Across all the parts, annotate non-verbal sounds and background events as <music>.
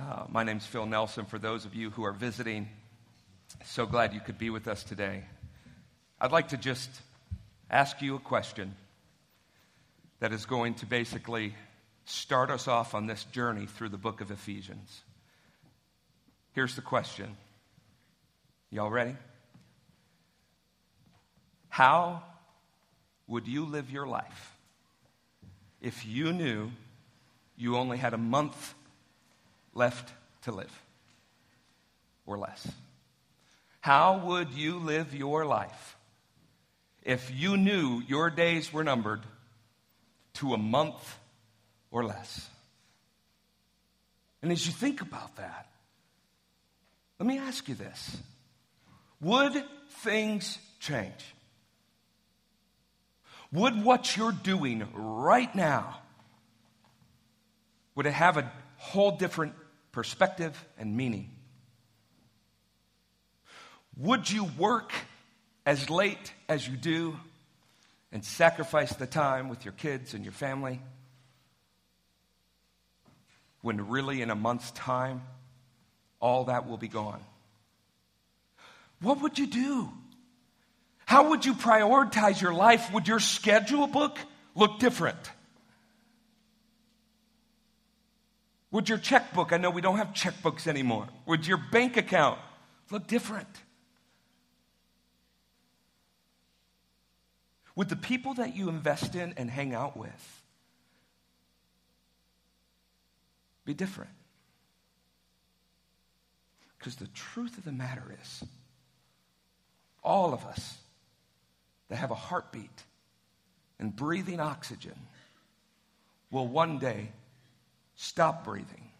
Uh, my name's Phil Nelson. For those of you who are visiting, so glad you could be with us today. I'd like to just ask you a question that is going to basically start us off on this journey through the book of Ephesians. Here's the question. Y'all ready? How would you live your life if you knew you only had a month left to live or less? How would you live your life if you knew your days were numbered to a month or less? And as you think about that, let me ask you this Would things change? Would what you're doing right now would it have a whole different perspective and meaning? Would you work as late as you do and sacrifice the time with your kids and your family when really in a month's time all that will be gone? What would you do? How would you prioritize your life? Would your schedule book look different? Would your checkbook, I know we don't have checkbooks anymore, would your bank account look different? Would the people that you invest in and hang out with be different? Because the truth of the matter is, all of us that have a heartbeat and breathing oxygen will one day stop breathing.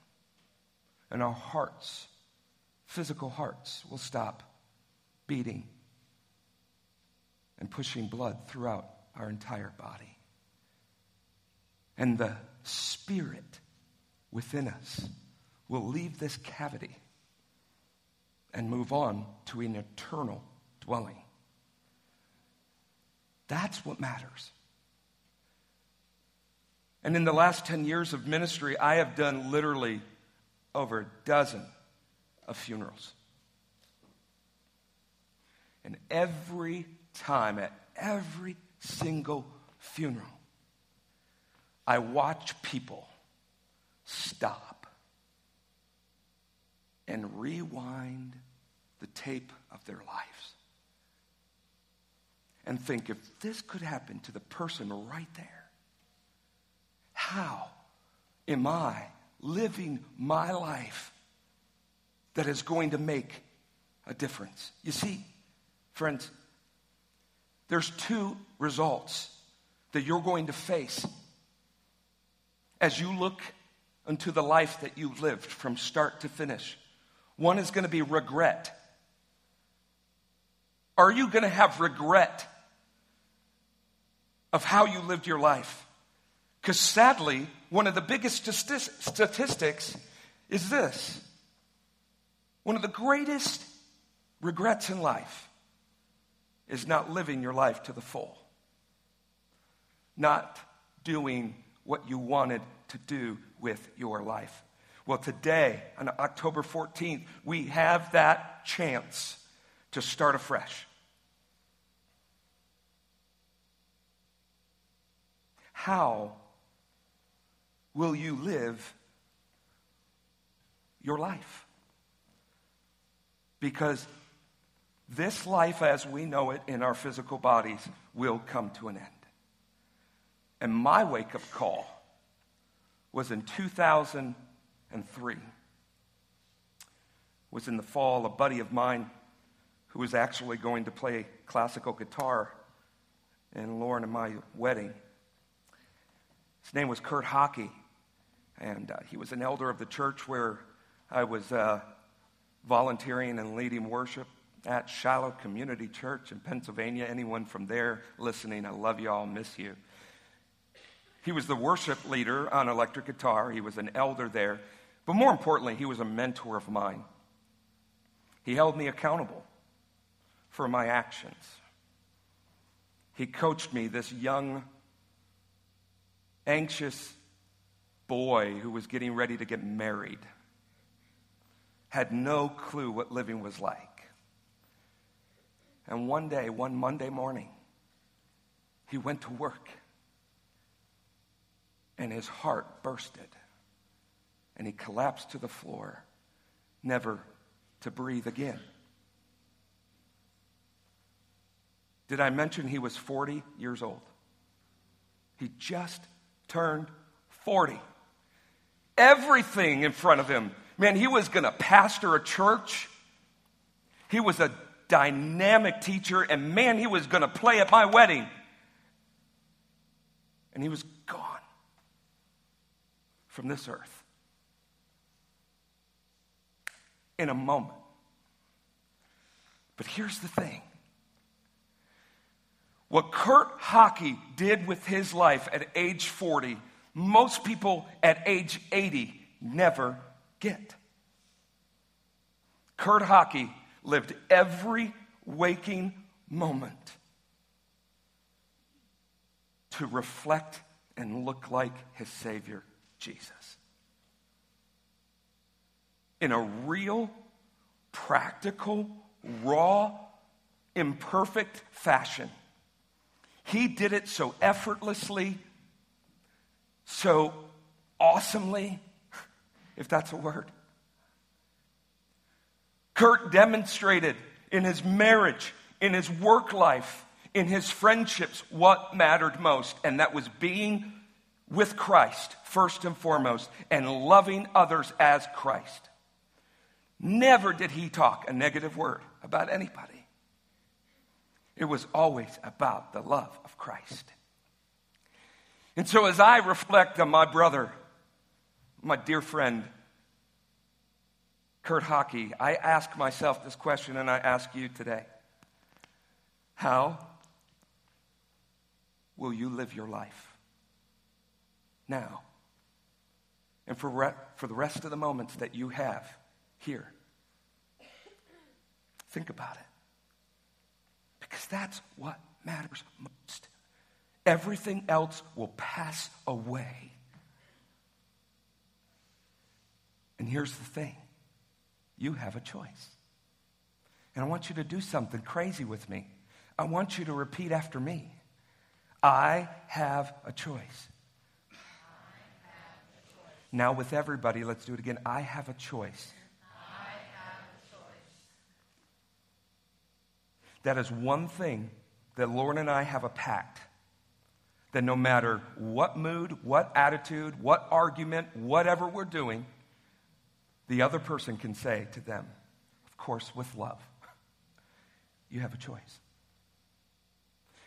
And our hearts, physical hearts, will stop beating and pushing blood throughout our entire body. And the spirit within us will leave this cavity and move on to an eternal dwelling. That's what matters. And in the last 10 years of ministry, I have done literally over a dozen of funerals. And every time, at every single funeral, I watch people stop and rewind the tape of their lives and think if this could happen to the person right there, how am I living my life that is going to make a difference? You see, friends, there's two results that you're going to face as you look into the life that you've lived from start to finish. One is going to be regret. Are you going to have regret of how you lived your life. Because sadly, one of the biggest statistics is this one of the greatest regrets in life is not living your life to the full, not doing what you wanted to do with your life. Well, today, on October 14th, we have that chance to start afresh. How will you live your life? Because this life as we know it in our physical bodies will come to an end. And my wake up call was in 2003. was in the fall. A buddy of mine who was actually going to play classical guitar in Lauren and my wedding his name was Kurt Hockey, and uh, he was an elder of the church where I was uh, volunteering and leading worship at Shiloh Community Church in Pennsylvania. Anyone from there listening, I love you all, miss you. He was the worship leader on electric guitar, he was an elder there, but more importantly, he was a mentor of mine. He held me accountable for my actions. He coached me, this young anxious boy who was getting ready to get married. had no clue what living was like. And one day, one Monday morning, he went to work and his heart bursted and he collapsed to the floor, never to breathe again. Did I mention he was 40 years old? He just turned 40. Everything in front of him. Man, he was going to pastor a church. He was a dynamic teacher, and man, he was going to play at my wedding. And he was gone from this earth in a moment. But here's the thing what Kurt Hockey did with his life at age 40, most people at age 80 never get. Kurt Hockey lived every waking moment to reflect and look like his Savior, Jesus. In a real, practical, raw, imperfect fashion. He did it so effortlessly, so awesomely, if that's a word. Kurt demonstrated in his marriage, in his work life, in his friendships what mattered most, and that was being with Christ first and foremost and loving others as Christ. Never did he talk a negative word about anybody. It was always about the love of Christ. And so, as I reflect on my brother, my dear friend, Kurt Hockey, I ask myself this question and I ask you today How will you live your life now? And for, re- for the rest of the moments that you have here, think about it. Because that's what matters most. Everything else will pass away. And here's the thing you have a choice. And I want you to do something crazy with me. I want you to repeat after me I have a choice. Now, with everybody, let's do it again. I have a choice. That is one thing that Lauren and I have a pact that no matter what mood, what attitude, what argument, whatever we're doing, the other person can say to them, of course, with love, you have a choice.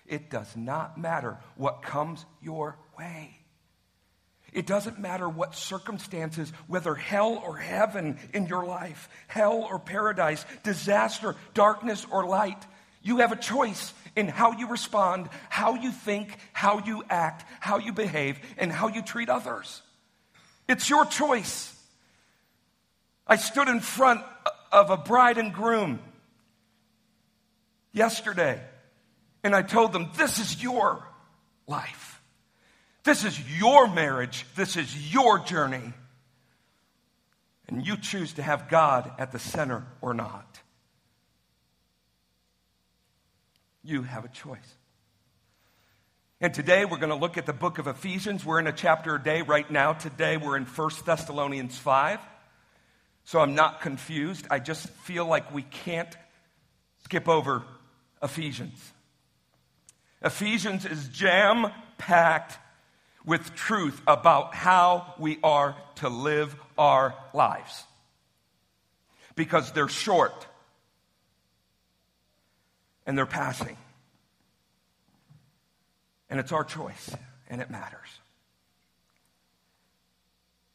It does not matter what comes your way. It doesn't matter what circumstances, whether hell or heaven in your life, hell or paradise, disaster, darkness or light. You have a choice in how you respond, how you think, how you act, how you behave, and how you treat others. It's your choice. I stood in front of a bride and groom yesterday, and I told them, This is your life. This is your marriage. This is your journey. And you choose to have God at the center or not. You have a choice. And today we're going to look at the book of Ephesians. We're in a chapter a day right now. Today we're in 1 Thessalonians 5. So I'm not confused. I just feel like we can't skip over Ephesians. Ephesians is jam packed with truth about how we are to live our lives. Because they're short and they're passing. And it's our choice, and it matters.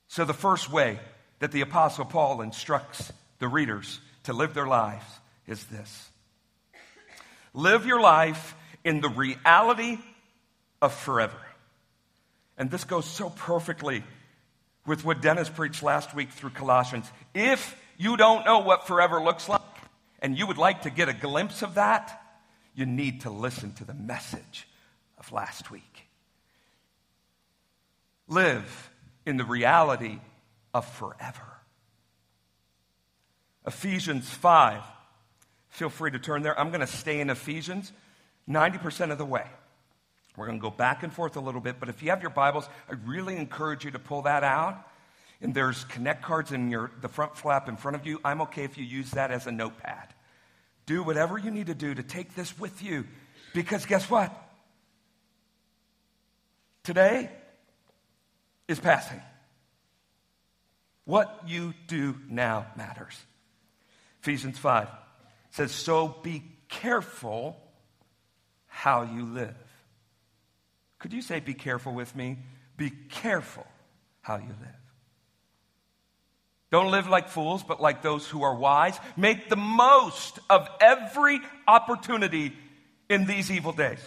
So, the first way that the Apostle Paul instructs the readers to live their lives is this live your life in the reality of forever. And this goes so perfectly with what Dennis preached last week through Colossians. If you don't know what forever looks like, and you would like to get a glimpse of that, you need to listen to the message of last week. Live in the reality of forever. Ephesians 5. Feel free to turn there. I'm going to stay in Ephesians 90% of the way. We're going to go back and forth a little bit, but if you have your Bibles, I really encourage you to pull that out. And there's connect cards in your, the front flap in front of you. I'm okay if you use that as a notepad. Do whatever you need to do to take this with you. Because guess what? Today is passing. What you do now matters. Ephesians 5 says, So be careful how you live. Could you say, Be careful with me? Be careful how you live. Don't live like fools, but like those who are wise. Make the most of every opportunity in these evil days.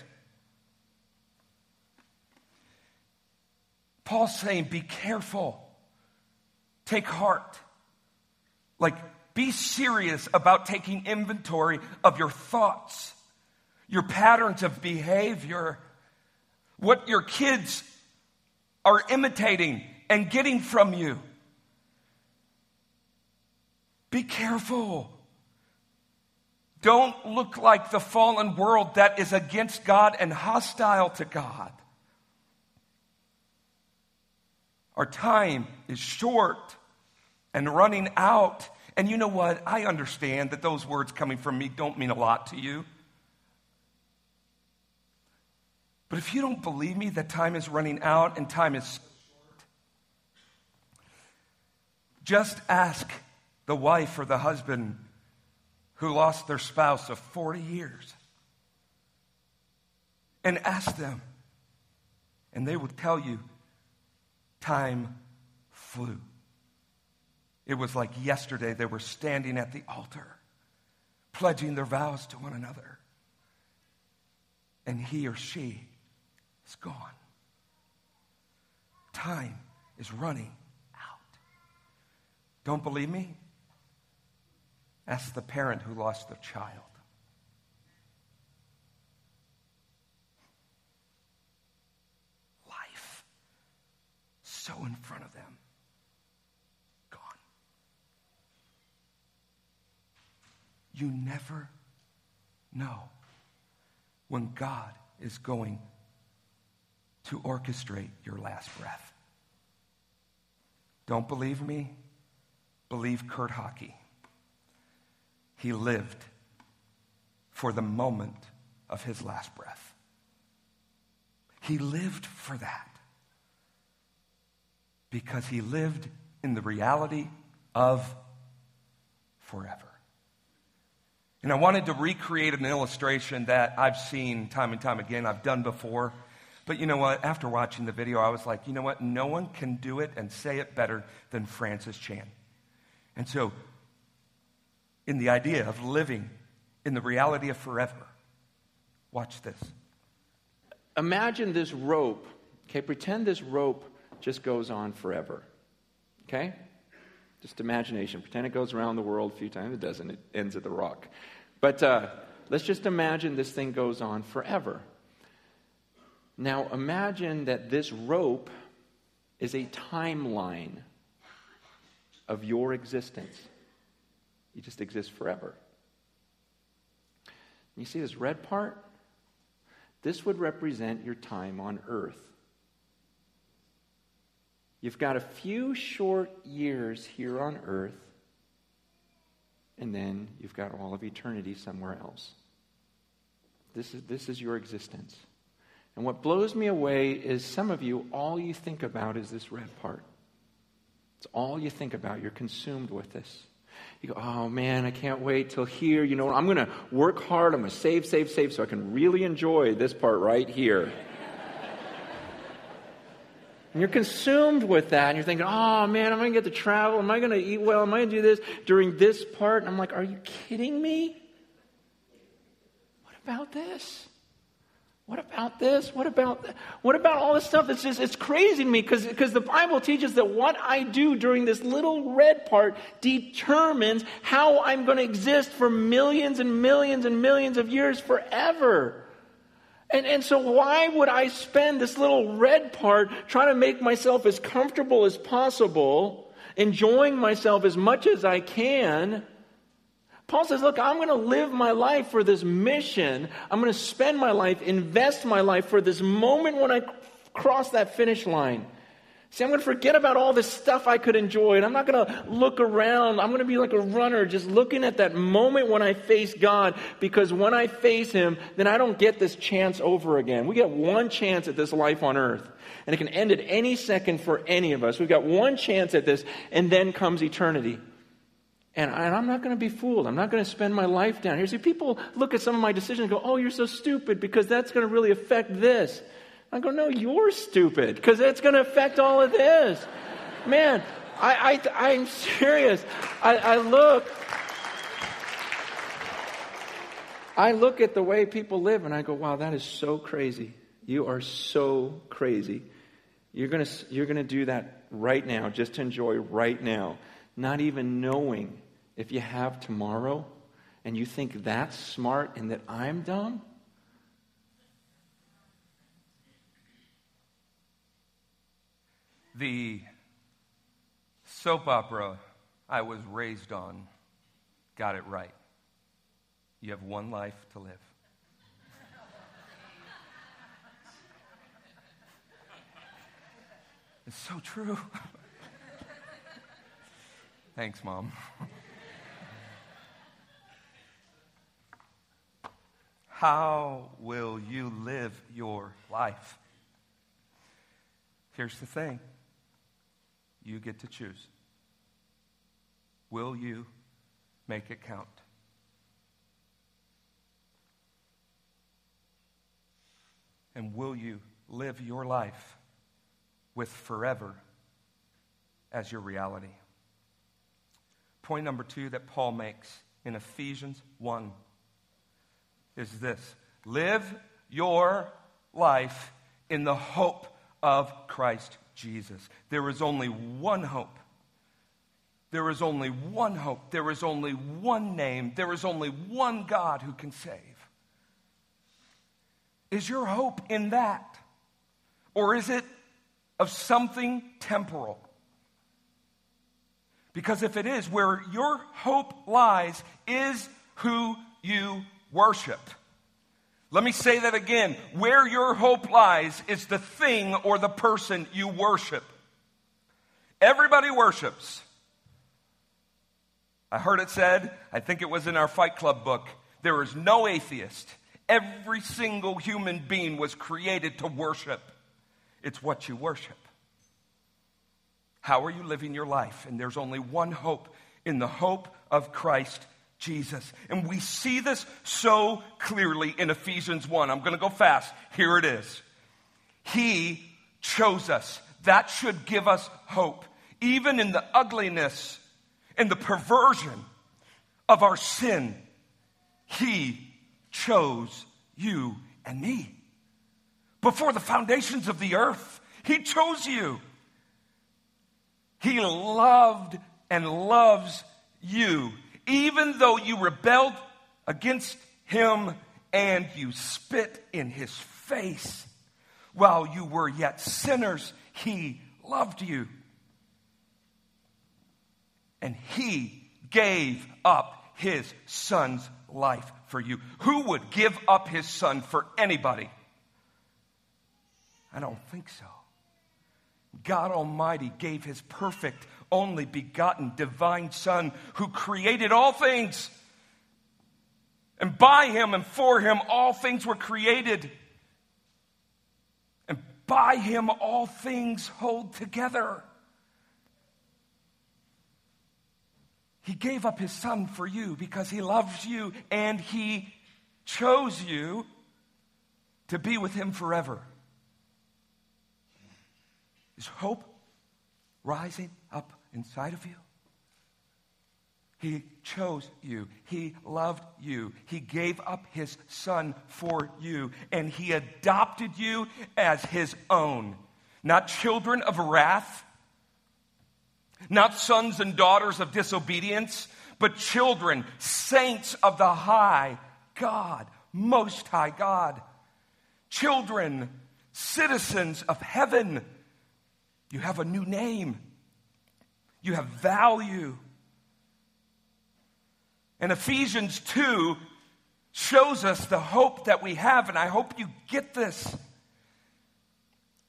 Paul's saying, be careful. Take heart. Like, be serious about taking inventory of your thoughts, your patterns of behavior, what your kids are imitating and getting from you. Be careful. Don't look like the fallen world that is against God and hostile to God. Our time is short and running out. And you know what? I understand that those words coming from me don't mean a lot to you. But if you don't believe me that time is running out and time is short, just ask the wife or the husband who lost their spouse of 40 years and ask them, and they would tell you time flew. It was like yesterday they were standing at the altar, pledging their vows to one another. And he or she is gone. Time is running out. Don't believe me? Ask the parent who lost their child. Life so in front of them. Gone. You never know when God is going to orchestrate your last breath. Don't believe me? Believe Kurt Hockey. He lived for the moment of his last breath. He lived for that because he lived in the reality of forever. And I wanted to recreate an illustration that I've seen time and time again, I've done before. But you know what? After watching the video, I was like, you know what? No one can do it and say it better than Francis Chan. And so in the idea of living in the reality of forever. Watch this. Imagine this rope. Okay, pretend this rope just goes on forever. Okay? Just imagination. Pretend it goes around the world a few times. It doesn't, it ends at the rock. But uh, let's just imagine this thing goes on forever. Now, imagine that this rope is a timeline of your existence. You just exist forever. You see this red part? This would represent your time on earth. You've got a few short years here on earth, and then you've got all of eternity somewhere else. This is, this is your existence. And what blows me away is some of you, all you think about is this red part. It's all you think about. You're consumed with this. You go, oh man, I can't wait till here. You know, I'm going to work hard. I'm going to save, save, save so I can really enjoy this part right here. And you're consumed with that, and you're thinking, oh man, am I going to get to travel? Am I going to eat well? Am I going to do this during this part? And I'm like, are you kidding me? What about this? What about this? What about that? What about all this stuff? It's just, it's crazy to me because cause the Bible teaches that what I do during this little red part determines how I'm going to exist for millions and millions and millions of years forever. And, and so, why would I spend this little red part trying to make myself as comfortable as possible, enjoying myself as much as I can, Paul says, Look, I'm going to live my life for this mission. I'm going to spend my life, invest my life for this moment when I cross that finish line. See, I'm going to forget about all this stuff I could enjoy, and I'm not going to look around. I'm going to be like a runner, just looking at that moment when I face God, because when I face Him, then I don't get this chance over again. We get one chance at this life on earth, and it can end at any second for any of us. We've got one chance at this, and then comes eternity. And, I, am not going to be fooled. I'm not going to spend my life down here. See, people look at some of my decisions and go, oh, you're so stupid because that's going to really affect this. I go, no, you're stupid because it's going to affect all of this. Man, I, I, am serious. I, I look. I look at the way people live and I go, wow, that is so crazy. You are so crazy. You're going you're going to do that right now, just to enjoy right now, not even knowing if you have tomorrow and you think that's smart and that I'm dumb. the soap opera I was raised on got it right. You have one life to live. It's so true. <laughs> Thanks, Mom. <laughs> How will you live your life? Here's the thing you get to choose. Will you make it count? And will you live your life with forever as your reality? Point number two that Paul makes in Ephesians 1 is this live your life in the hope of Christ Jesus. There is only one hope. There is only one hope. There is only one name. There is only one God who can save. Is your hope in that? Or is it of something temporal? Because if it is, where your hope lies is who you worship. Let me say that again. Where your hope lies is the thing or the person you worship. Everybody worships. I heard it said, I think it was in our Fight Club book, there is no atheist. Every single human being was created to worship. It's what you worship. How are you living your life? And there's only one hope in the hope of Christ Jesus. And we see this so clearly in Ephesians 1. I'm going to go fast. Here it is. He chose us. That should give us hope. Even in the ugliness and the perversion of our sin, He chose you and me. Before the foundations of the earth, He chose you. He loved and loves you even though you rebelled against him and you spit in his face while you were yet sinners, he loved you. And he gave up his son's life for you. Who would give up his son for anybody? I don't think so. God Almighty gave his perfect, only begotten divine Son who created all things. And by him and for him, all things were created. And by him, all things hold together. He gave up his son for you because he loves you and he chose you to be with him forever. Is hope rising inside of you? He chose you. He loved you. He gave up his son for you. And he adopted you as his own. Not children of wrath, not sons and daughters of disobedience, but children, saints of the high God, most high God. Children, citizens of heaven you have a new name. You have value. And Ephesians 2 shows us the hope that we have, and I hope you get this.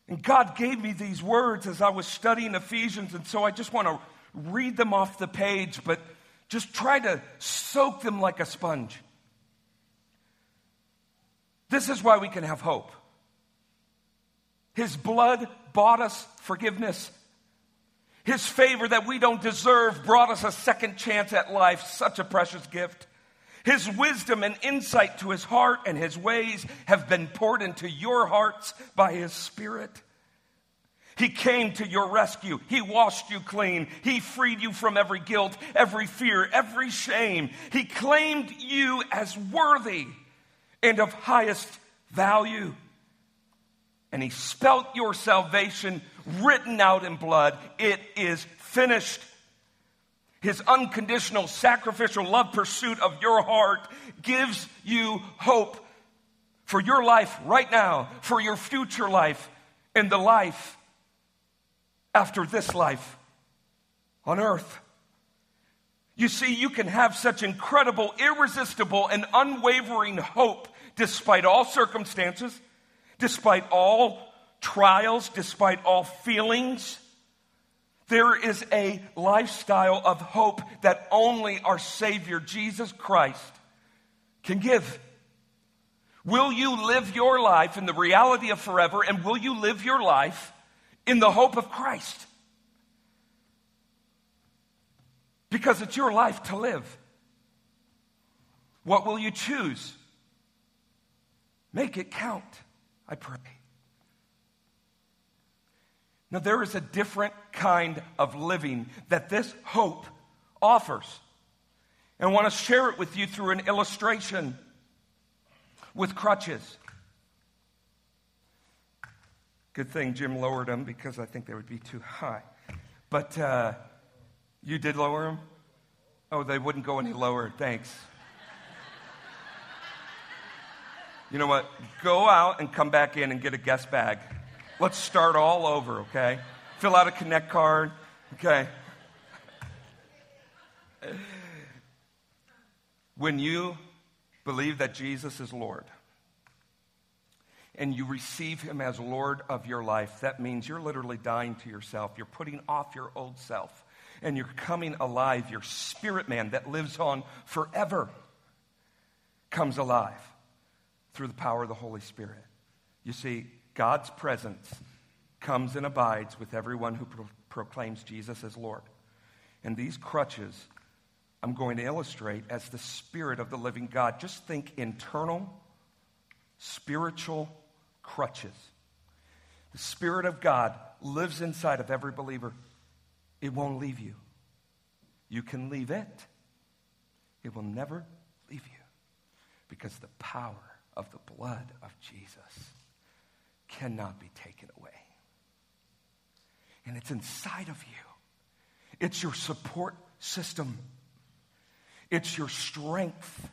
And God gave me these words as I was studying Ephesians, and so I just want to read them off the page, but just try to soak them like a sponge. This is why we can have hope. His blood bought us forgiveness. His favor that we don't deserve brought us a second chance at life, such a precious gift. His wisdom and insight to his heart and his ways have been poured into your hearts by his spirit. He came to your rescue. He washed you clean. He freed you from every guilt, every fear, every shame. He claimed you as worthy and of highest value. And he spelt your salvation written out in blood. It is finished. His unconditional sacrificial love pursuit of your heart gives you hope for your life right now, for your future life, and the life after this life on earth. You see, you can have such incredible, irresistible, and unwavering hope despite all circumstances, despite all trials, despite all feelings. There is a lifestyle of hope that only our Savior, Jesus Christ, can give. Will you live your life in the reality of forever, and will you live your life in the hope of Christ? Because it's your life to live. What will you choose? Make it count, I pray. Now, there is a different kind of living that this hope offers. And I want to share it with you through an illustration with crutches. Good thing Jim lowered them because I think they would be too high. But uh, you did lower them? Oh, they wouldn't go any lower. Thanks. You know what? Go out and come back in and get a guest bag. Let's start all over, okay? Fill out a Connect card, okay? When you believe that Jesus is Lord and you receive Him as Lord of your life, that means you're literally dying to yourself. You're putting off your old self and you're coming alive. Your spirit man that lives on forever comes alive through the power of the Holy Spirit. You see, God's presence comes and abides with everyone who pro- proclaims Jesus as Lord. And these crutches I'm going to illustrate as the Spirit of the living God. Just think internal, spiritual crutches. The Spirit of God lives inside of every believer. It won't leave you. You can leave it, it will never leave you because the power of the blood of Jesus cannot be taken away. And it's inside of you, it's your support system, it's your strength,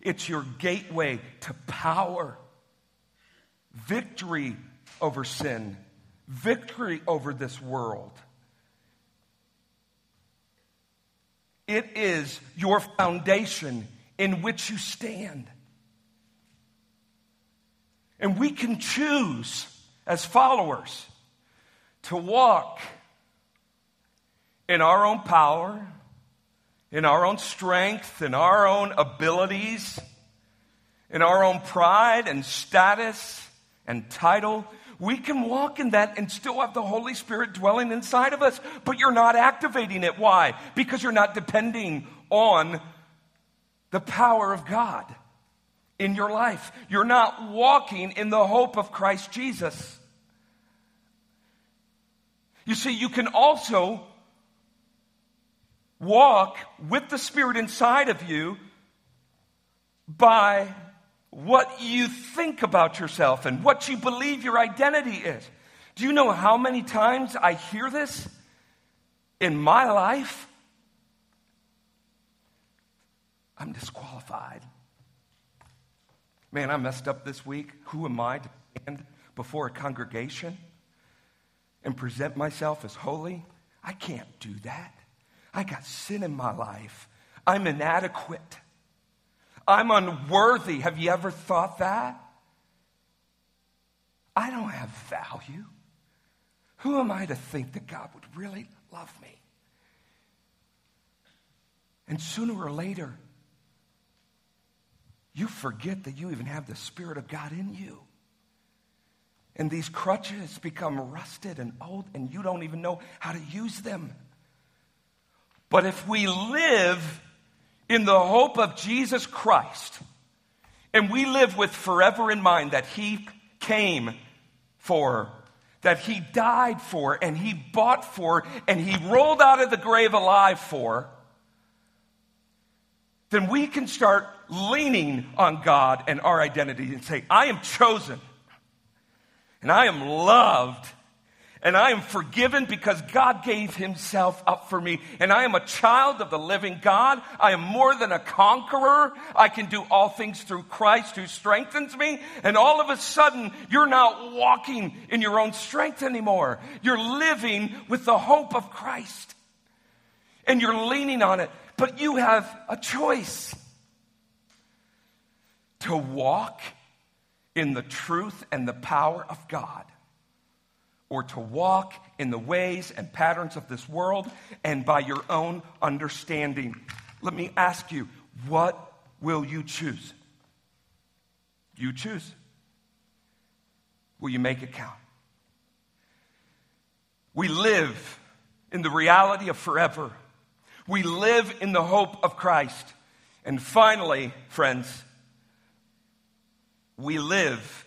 it's your gateway to power, victory over sin, victory over this world. It is your foundation in which you stand. And we can choose as followers to walk in our own power, in our own strength, in our own abilities, in our own pride and status and title. We can walk in that and still have the Holy Spirit dwelling inside of us, but you're not activating it. Why? Because you're not depending on the power of God in your life. You're not walking in the hope of Christ Jesus. You see, you can also walk with the Spirit inside of you by what you think about yourself and what you believe your identity is. Do you know how many times I hear this in my life? I'm disqualified. Man, I messed up this week. Who am I to stand before a congregation and present myself as holy? I can't do that. I got sin in my life. I'm inadequate. I'm unworthy. Have you ever thought that? I don't have value. Who am I to think that God would really love me? And sooner or later, you forget that you even have the Spirit of God in you. And these crutches become rusted and old, and you don't even know how to use them. But if we live in the hope of Jesus Christ, and we live with forever in mind that He came for, that He died for, and He bought for, and He rolled out of the grave alive for, then we can start leaning on God and our identity and say, I am chosen, and I am loved, and I am forgiven because God gave himself up for me. And I am a child of the living God. I am more than a conqueror. I can do all things through Christ who strengthens me. And all of a sudden, you're not walking in your own strength anymore. You're living with the hope of Christ. And you're leaning on it. But you have a choice to walk in the truth and the power of God or to walk in the ways and patterns of this world and by your own understanding. Let me ask you, what will you choose? You choose. Will you make it count? We live in the reality of forever. We live in the hope of Christ. And finally, friends, we live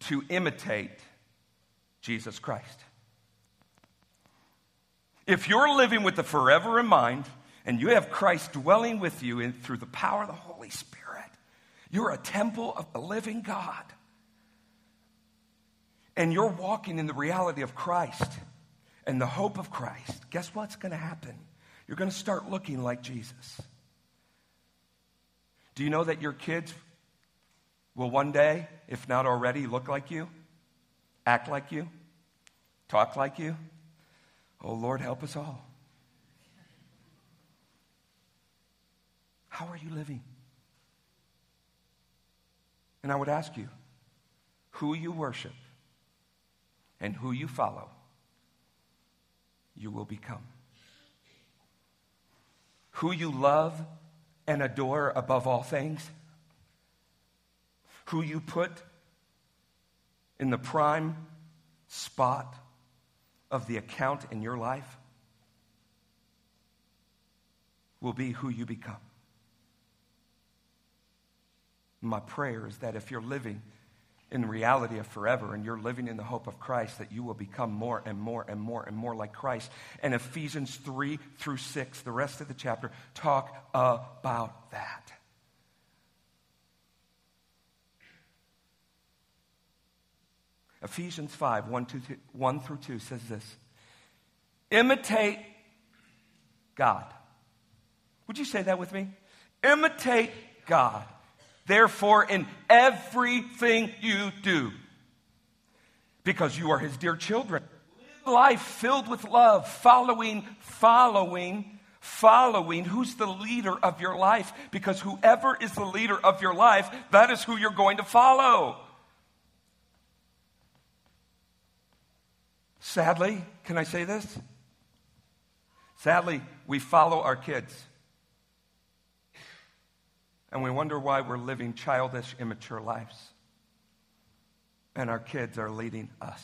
to imitate Jesus Christ. If you're living with the forever in mind and you have Christ dwelling with you in, through the power of the Holy Spirit, you're a temple of the living God. And you're walking in the reality of Christ and the hope of Christ. Guess what's going to happen? You're going to start looking like Jesus. Do you know that your kids will one day, if not already, look like you? act like you, talk like you. Oh, Lord, help us all. How are you living? And I would ask you who you worship and who you follow, you will become. Who you love and adore above all things, who you put in the prime spot of the account in your life will be who you become. My prayer is that if you're living in reality of forever and you're living in the hope of Christ, that you will become more and more and more and more like Christ. And Ephesians 3 through 6, the rest of the chapter, talk about that. Ephesians 5 1, 2, 1 through 2 says this Imitate God. Would you say that with me? Imitate God. Therefore, in everything you do, because you are his dear children, live life filled with love, following, following, following who's the leader of your life. Because whoever is the leader of your life, that is who you're going to follow. Sadly, can I say this? Sadly, we follow our kids. And we wonder why we're living childish, immature lives. And our kids are leading us.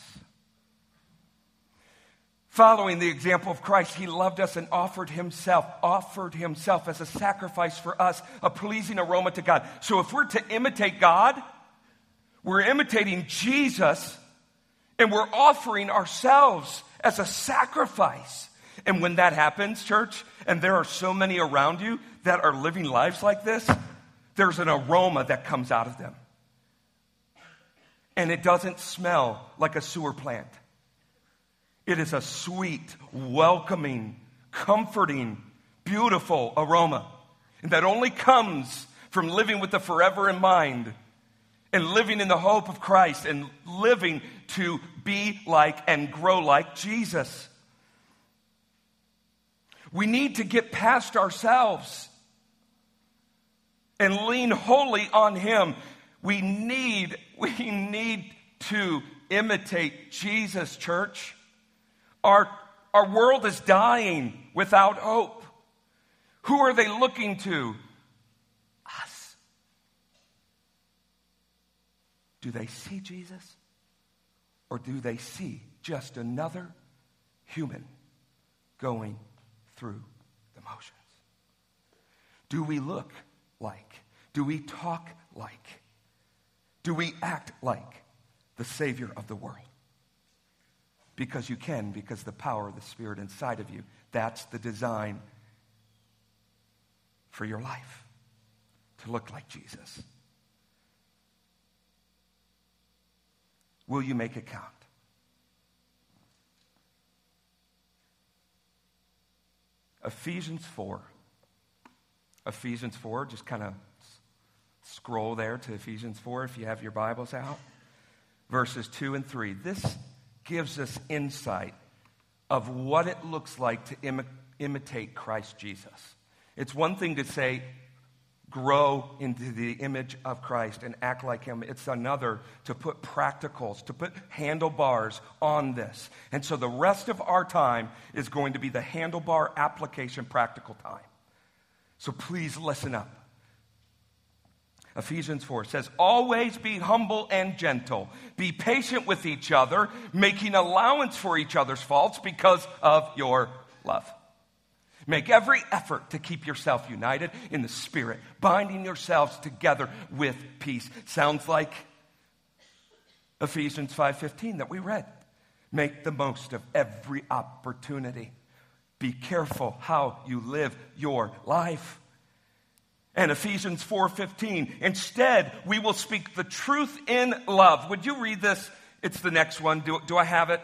Following the example of Christ, he loved us and offered himself, offered himself as a sacrifice for us, a pleasing aroma to God. So if we're to imitate God, we're imitating Jesus and we're offering ourselves as a sacrifice. And when that happens, church, and there are so many around you that are living lives like this, there's an aroma that comes out of them. And it doesn't smell like a sewer plant. It is a sweet, welcoming, comforting, beautiful aroma. And that only comes from living with the forever in mind and living in the hope of Christ and living to be like and grow like Jesus. We need to get past ourselves and lean wholly on Him. We need, <laughs> we need to imitate Jesus, church. Our, our world is dying without hope. Who are they looking to? Us. Do they see Jesus? Or do they see just another human going through the motions? Do we look like? Do we talk like? Do we act like the Savior of the world? Because you can, because the power of the Spirit inside of you. That's the design for your life to look like Jesus. Will you make it count? Ephesians 4. Ephesians 4, just kind of scroll there to Ephesians 4 if you have your Bibles out. Verses 2 and 3. This gives us insight of what it looks like to Im- imitate Christ Jesus. It's one thing to say, grow into the image of Christ and act like Him. It's another to put practicals, to put handlebars on this. And so the rest of our time is going to be the handlebar application practical time. So please listen up. Ephesians 4 says, Always be humble and gentle. Be patient with each other, making allowance for each other's faults because of your love. Make every effort to keep yourself united in the Spirit, binding yourselves together with peace. Sounds like Ephesians 5:15 that we read. Make the most of every opportunity. Be careful how you live your life. And Ephesians 4:15, instead we will speak the truth in love. Would you read this? It's the next one. Do, do I have it?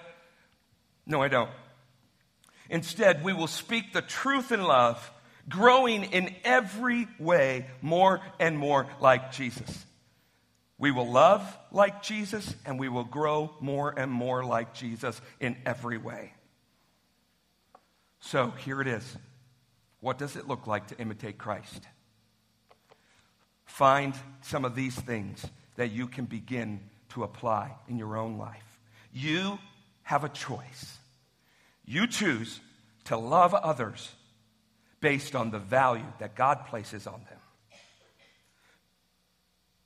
No, I don't. Instead, we will speak the truth in love, growing in every way more and more like Jesus. We will love like Jesus, and we will grow more and more like Jesus in every way. So here it is. What does it look like to imitate Christ? Find some of these things that you can begin to apply in your own life. You have a choice. You choose to love others based on the value that God places on them.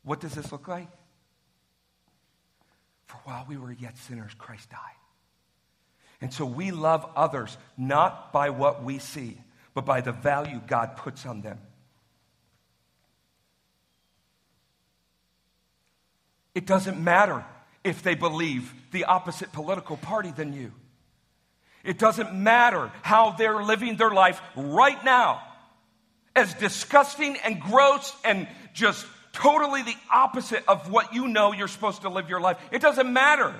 What does this look like? For while we were yet sinners, Christ died. And so we love others not by what we see, but by the value God puts on them. It doesn't matter if they believe the opposite political party than you. It doesn't matter how they're living their life right now, as disgusting and gross and just totally the opposite of what you know you're supposed to live your life. It doesn't matter.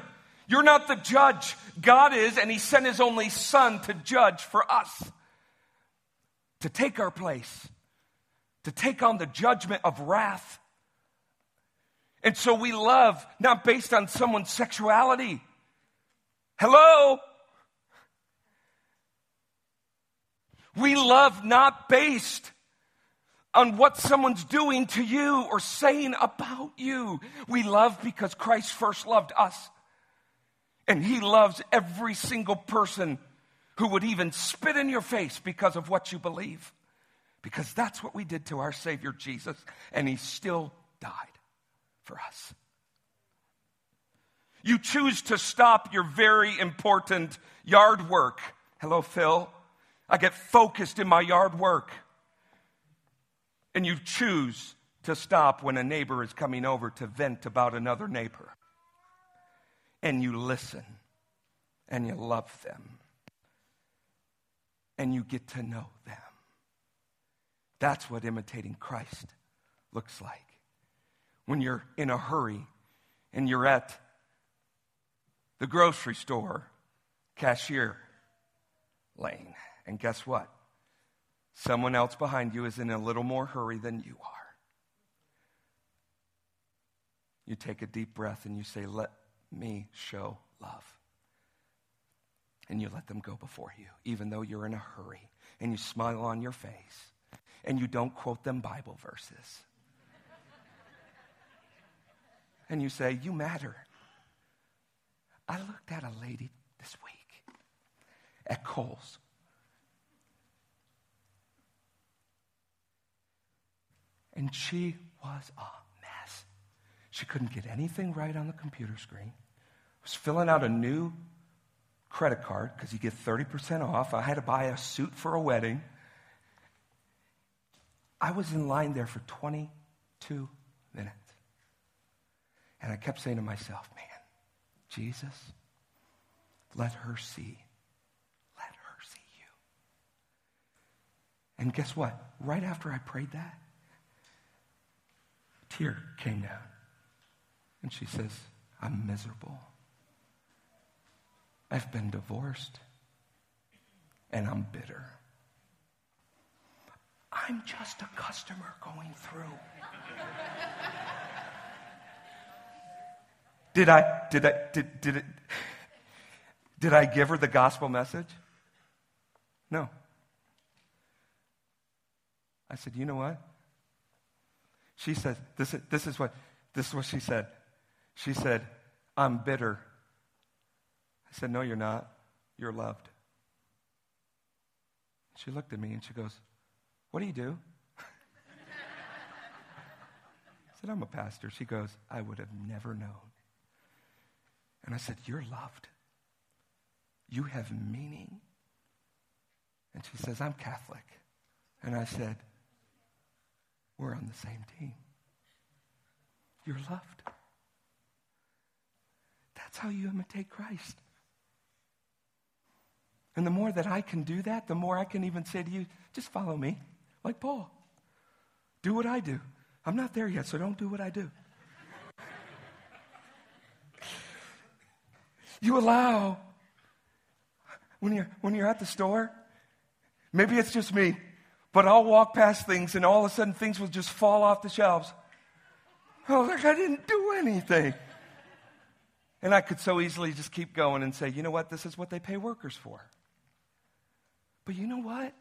You're not the judge. God is, and He sent His only Son to judge for us, to take our place, to take on the judgment of wrath. And so we love not based on someone's sexuality. Hello? We love not based on what someone's doing to you or saying about you. We love because Christ first loved us. And he loves every single person who would even spit in your face because of what you believe. Because that's what we did to our Savior Jesus, and he still died for us. You choose to stop your very important yard work. Hello, Phil. I get focused in my yard work. And you choose to stop when a neighbor is coming over to vent about another neighbor. And you listen and you love them and you get to know them. That's what imitating Christ looks like. When you're in a hurry and you're at the grocery store cashier lane and guess what? Someone else behind you is in a little more hurry than you are. You take a deep breath and you say, Let me show love. And you let them go before you, even though you're in a hurry. And you smile on your face. And you don't quote them Bible verses. And you say, You matter. I looked at a lady this week at Kohl's. And she was a mess. She couldn't get anything right on the computer screen. Was filling out a new credit card because you get 30% off. I had to buy a suit for a wedding. I was in line there for 22 minutes. And I kept saying to myself, man, Jesus, let her see. Let her see you. And guess what? Right after I prayed that, a tear came down. And she says, I'm miserable. I've been divorced. And I'm bitter. I'm just a customer going through. <laughs> Did I, did I, did, did it, did I give her the gospel message? No. I said, you know what? She said, this is, this is what, this is what she said. She said, I'm bitter. I said, no, you're not. You're loved. She looked at me and she goes, what do you do? <laughs> I said, I'm a pastor. She goes, I would have never known. And I said, You're loved. You have meaning. And she says, I'm Catholic. And I said, We're on the same team. You're loved. That's how you imitate Christ. And the more that I can do that, the more I can even say to you, just follow me, like Paul. Do what I do. I'm not there yet, so don't do what I do. You allow, when you're, when you're at the store, maybe it's just me, but I'll walk past things and all of a sudden things will just fall off the shelves. Oh, like I didn't do anything. And I could so easily just keep going and say, you know what, this is what they pay workers for. But you know what?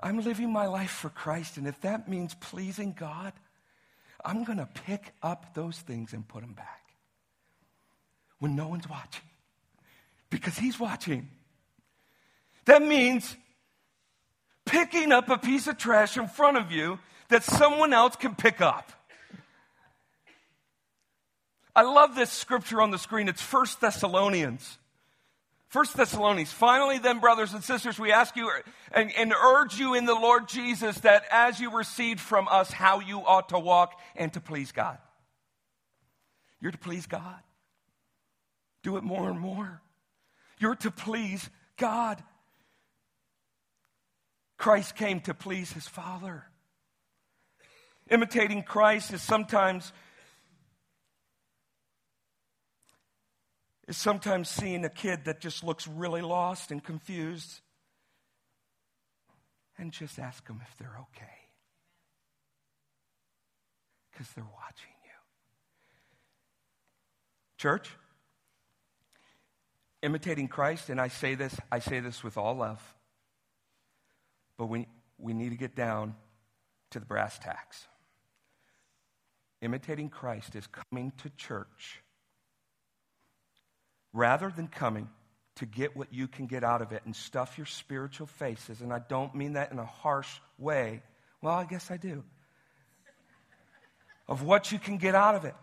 I'm living my life for Christ, and if that means pleasing God, I'm going to pick up those things and put them back when no one's watching because He's watching. That means picking up a piece of trash in front of you that someone else can pick up. I love this scripture on the screen. It's First Thessalonians. First Thessalonians. Finally, then, brothers and sisters, we ask you and, and, urge you in the Lord Jesus that as you received from us how you ought to walk and to please God. You're to please God. Do it more and more. You're to please God. Christ came to please his Father. Imitating Christ is sometimes is sometimes seeing a kid that just looks really lost and confused and just ask them if they're okay. Because they're watching you. Church, imitating Christ, and I say this, I say this with all love, but we, we need to get down to the brass tacks. Imitating Christ is coming to church rather than coming to get what you can get out of it and stuff your spiritual faces. And I don't mean that in a harsh way. Well, I guess I do. Of what you can get out of it.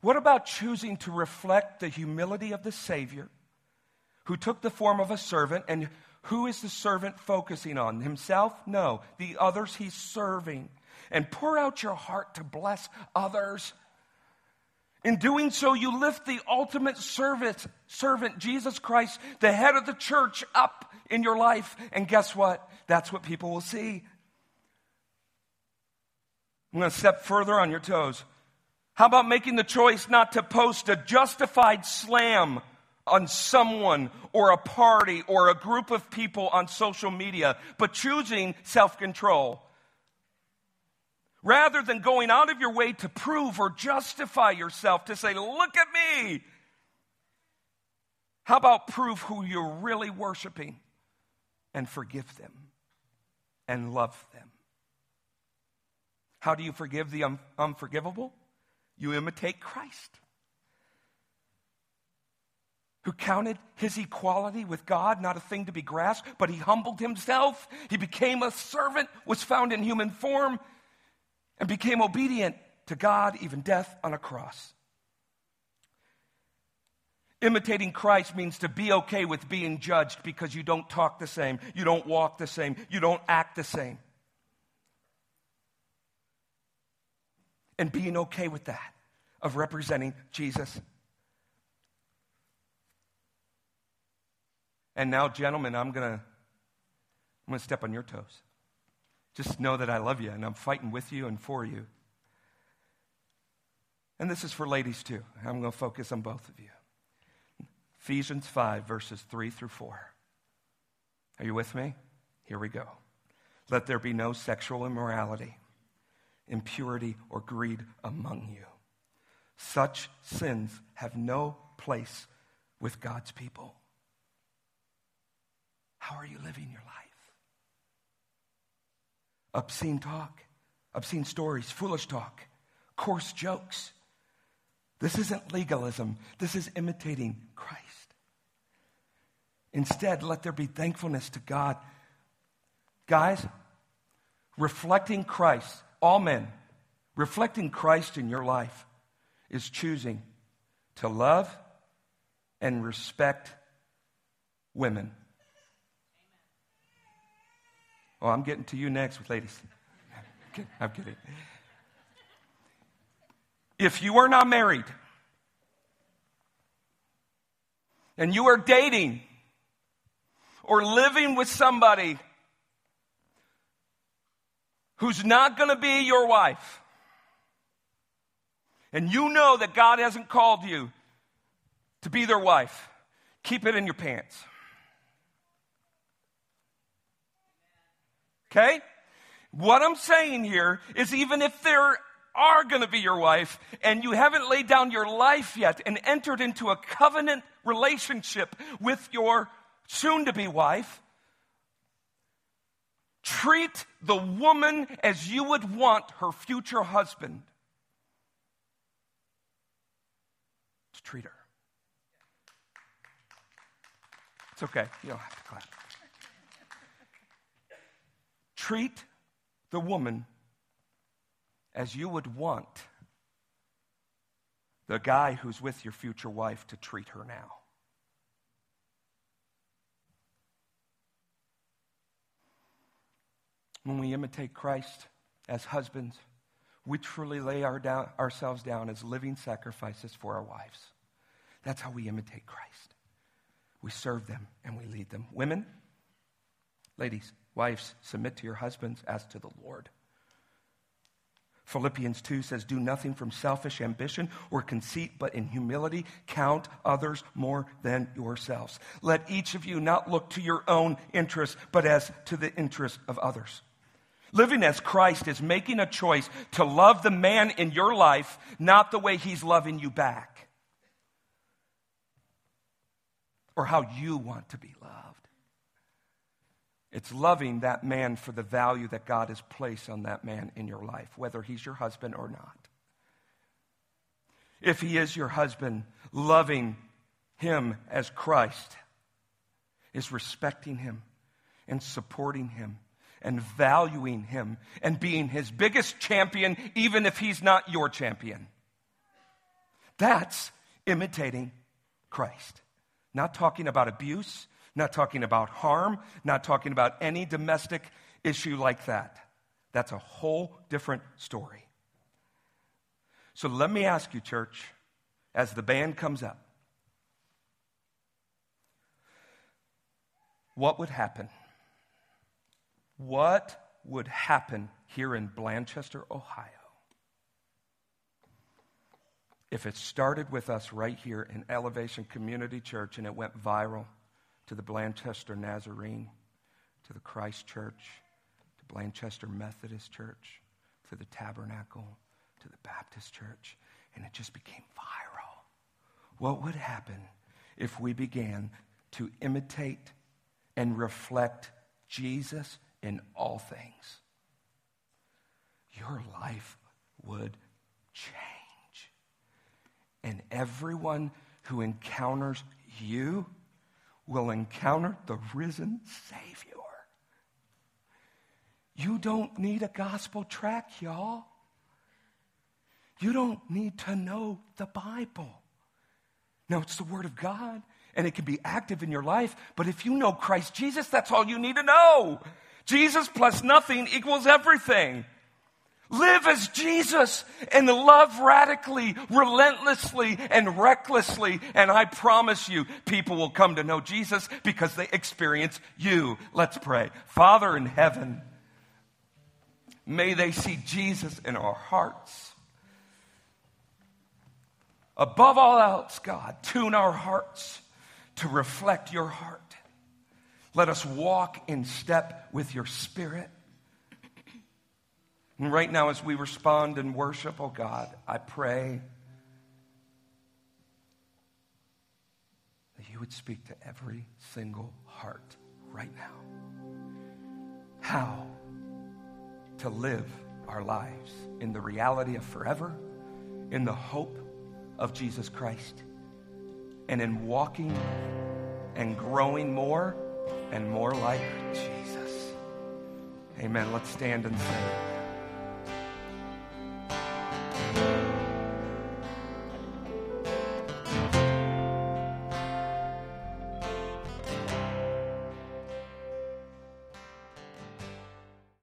What about choosing to reflect the humility of the Savior who took the form of a servant and who is the servant focusing on? Himself? No, the others he's serving. And pour out your heart to bless others. In doing so, you lift the ultimate servant, Jesus Christ, the head of the church, up in your life. And guess what? That's what people will see. I'm going to step further on your toes. How about making the choice not to post a justified slam on someone or a party or a group of people on social media, but choosing self control? Rather than going out of your way to prove or justify yourself, to say, Look at me. How about prove who you're really worshiping and forgive them and love them? How do you forgive the un- unforgivable? You imitate Christ, who counted his equality with God not a thing to be grasped, but he humbled himself. He became a servant, was found in human form, and became obedient to God, even death on a cross. Imitating Christ means to be okay with being judged because you don't talk the same, you don't walk the same, you don't act the same. And being okay with that, of representing Jesus. And now, gentlemen, I'm going to I'm going to step on your toes. Just know that I love you and I'm fighting with you and for you. And this is for ladies too. I'm going to focus on both of you. Ephesians 5, verses 3 through 4. Are you with me? Here we go. Let there be no sexual immorality, impurity, or greed among you. Such sins have no place with God's people. How are you living your life? Obscene talk, obscene stories, foolish talk, coarse jokes. This isn't legalism, this is imitating Christ. Instead, let there be thankfulness to God. Guys, reflecting Christ, all men, reflecting Christ in your life is choosing to love and respect women. Oh, I'm getting to you next, with ladies. <laughs> I'm kidding. If you are not married and you are dating or living with somebody who's not going to be your wife, and you know that God hasn't called you to be their wife, keep it in your pants. Okay? What I'm saying here is even if there are going to be your wife and you haven't laid down your life yet and entered into a covenant relationship with your soon to be wife, treat the woman as you would want her future husband to treat her. It's okay. You don't have to clap. Treat the woman as you would want the guy who's with your future wife to treat her now. When we imitate Christ as husbands, we truly lay our down, ourselves down as living sacrifices for our wives. That's how we imitate Christ. We serve them and we lead them. Women, ladies, wives, submit to your husbands as to the Lord. Philippians 2 says, Do nothing from selfish ambition or conceit, but in humility count others more than yourselves. Let each of you not look to your own interests, but as to the interests of others. Living as Christ is making a choice to love the man in your life, not the way he's loving you back or how you want to be loved. It's loving that man for the value that God has placed on that man in your life, whether he's your husband or not. If he is your husband, loving him as Christ is respecting him and supporting him and valuing him and being his biggest champion, even if he's not your champion. That's imitating Christ. Not talking about abuse, not talking about harm, not talking about any domestic issue like that. That's a whole different story. So let me ask you, church, as the band comes up, what would happen what would happen here in Blanchester, Ohio, if it started with us right here in Elevation Community Church and it went viral to the Blanchester Nazarene, to the Christ Church, to Blanchester Methodist Church, to the Tabernacle, to the Baptist Church, and it just became viral. What would happen if we began to imitate and reflect Jesus in all things, your life would change. And everyone who encounters you will encounter the risen Savior. You don't need a gospel track, y'all. You don't need to know the Bible. No, it's the Word of God, and it can be active in your life. But if you know Christ Jesus, that's all you need to know. Jesus plus nothing equals everything. Live as Jesus and love radically, relentlessly, and recklessly. And I promise you, people will come to know Jesus because they experience you. Let's pray. Father in heaven, may they see Jesus in our hearts. Above all else, God, tune our hearts to reflect your heart. Let us walk in step with your spirit. And right now, as we respond and worship, oh God, I pray that you would speak to every single heart right now. How to live our lives in the reality of forever, in the hope of Jesus Christ, and in walking and growing more and more like Jesus. Amen. Let's stand and sing.